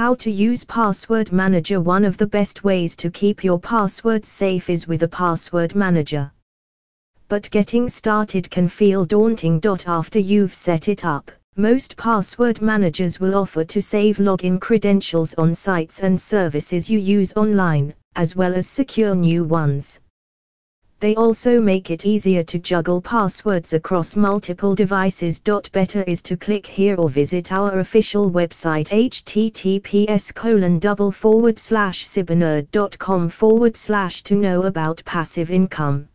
How to use Password Manager One of the best ways to keep your passwords safe is with a password manager. But getting started can feel daunting. After you've set it up, most password managers will offer to save login credentials on sites and services you use online, as well as secure new ones. They also make it easier to juggle passwords across multiple devices. Better is to click here or visit our official website https colon double forward slash forward slash to know about passive income.